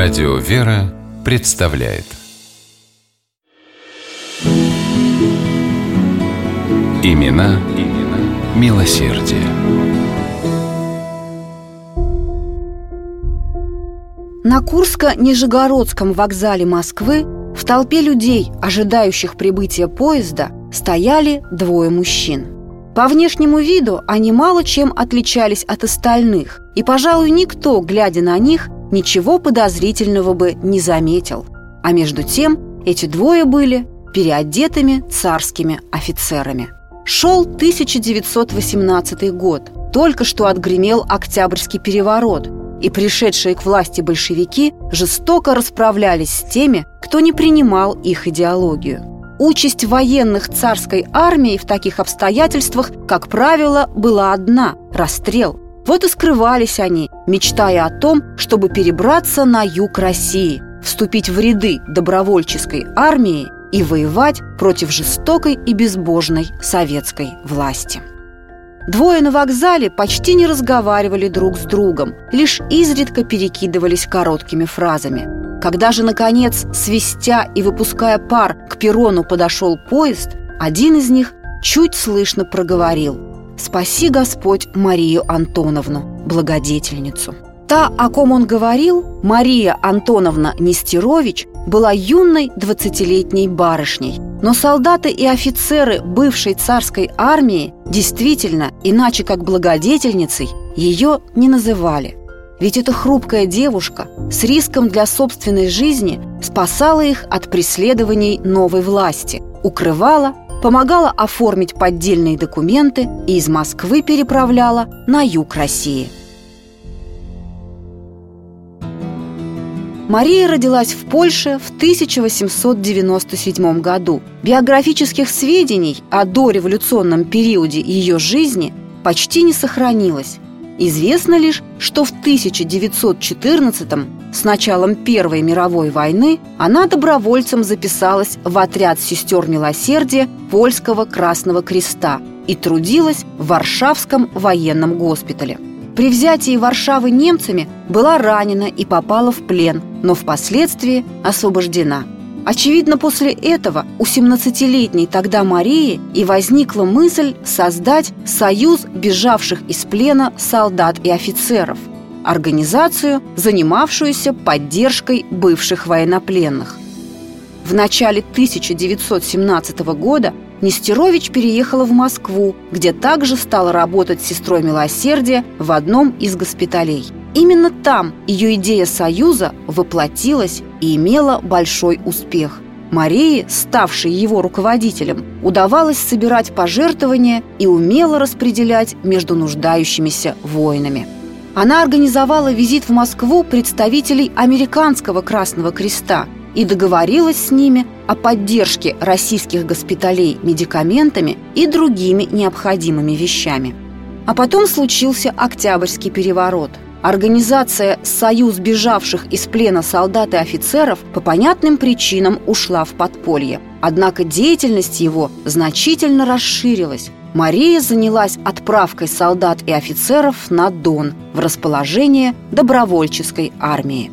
Радио «Вера» представляет Имена, имена милосердие. На Курско-Нижегородском вокзале Москвы в толпе людей, ожидающих прибытия поезда, стояли двое мужчин. По внешнему виду они мало чем отличались от остальных, и, пожалуй, никто, глядя на них, ничего подозрительного бы не заметил. А между тем эти двое были переодетыми царскими офицерами. Шел 1918 год. Только что отгремел Октябрьский переворот, и пришедшие к власти большевики жестоко расправлялись с теми, кто не принимал их идеологию. Участь военных царской армии в таких обстоятельствах, как правило, была одна – расстрел – вот и скрывались они, мечтая о том, чтобы перебраться на юг России, вступить в ряды добровольческой армии и воевать против жестокой и безбожной советской власти. Двое на вокзале почти не разговаривали друг с другом, лишь изредка перекидывались короткими фразами. Когда же, наконец, свистя и выпуская пар, к перрону подошел поезд, один из них чуть слышно проговорил – «Спаси Господь Марию Антоновну, благодетельницу». Та, о ком он говорил, Мария Антоновна Нестерович, была юной двадцатилетней барышней. Но солдаты и офицеры бывшей царской армии действительно, иначе как благодетельницей, ее не называли. Ведь эта хрупкая девушка с риском для собственной жизни спасала их от преследований новой власти, укрывала помогала оформить поддельные документы и из Москвы переправляла на юг России. Мария родилась в Польше в 1897 году. Биографических сведений о дореволюционном периоде ее жизни почти не сохранилось. Известно лишь, что в 1914 с началом Первой мировой войны она добровольцем записалась в отряд сестер милосердия Польского Красного Креста и трудилась в Варшавском военном госпитале. При взятии Варшавы немцами была ранена и попала в плен, но впоследствии освобождена – Очевидно, после этого у 17-летней тогда Марии и возникла мысль создать союз бежавших из плена солдат и офицеров, организацию, занимавшуюся поддержкой бывших военнопленных. В начале 1917 года Нестерович переехала в Москву, где также стала работать сестрой милосердия в одном из госпиталей – Именно там ее идея союза воплотилась и имела большой успех. Марии, ставшей его руководителем, удавалось собирать пожертвования и умело распределять между нуждающимися воинами. Она организовала визит в Москву представителей Американского Красного Креста и договорилась с ними о поддержке российских госпиталей медикаментами и другими необходимыми вещами. А потом случился Октябрьский переворот – Организация «Союз бежавших из плена солдат и офицеров» по понятным причинам ушла в подполье. Однако деятельность его значительно расширилась. Мария занялась отправкой солдат и офицеров на Дон в расположение добровольческой армии.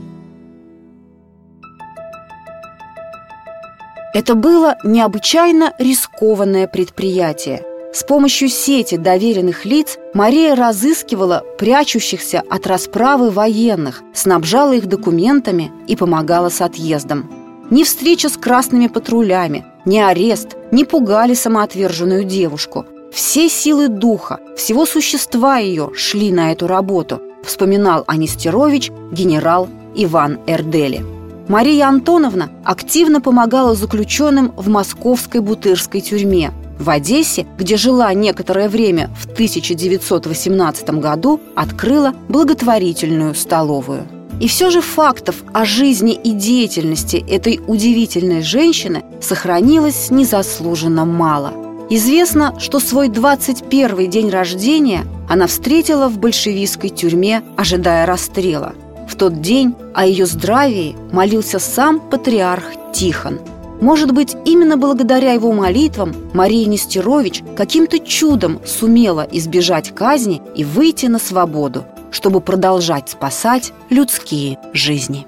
Это было необычайно рискованное предприятие – с помощью сети доверенных лиц Мария разыскивала прячущихся от расправы военных, снабжала их документами и помогала с отъездом. Ни встреча с красными патрулями, ни арест не пугали самоотверженную девушку. Все силы духа, всего существа ее шли на эту работу, вспоминал Анистерович генерал Иван Эрдели. Мария Антоновна активно помогала заключенным в московской бутырской тюрьме – в Одессе, где жила некоторое время в 1918 году, открыла благотворительную столовую. И все же фактов о жизни и деятельности этой удивительной женщины сохранилось незаслуженно мало. Известно, что свой 21 день рождения она встретила в большевистской тюрьме, ожидая расстрела. В тот день о ее здравии молился сам патриарх Тихон – может быть, именно благодаря его молитвам Мария Нестерович каким-то чудом сумела избежать казни и выйти на свободу, чтобы продолжать спасать людские жизни.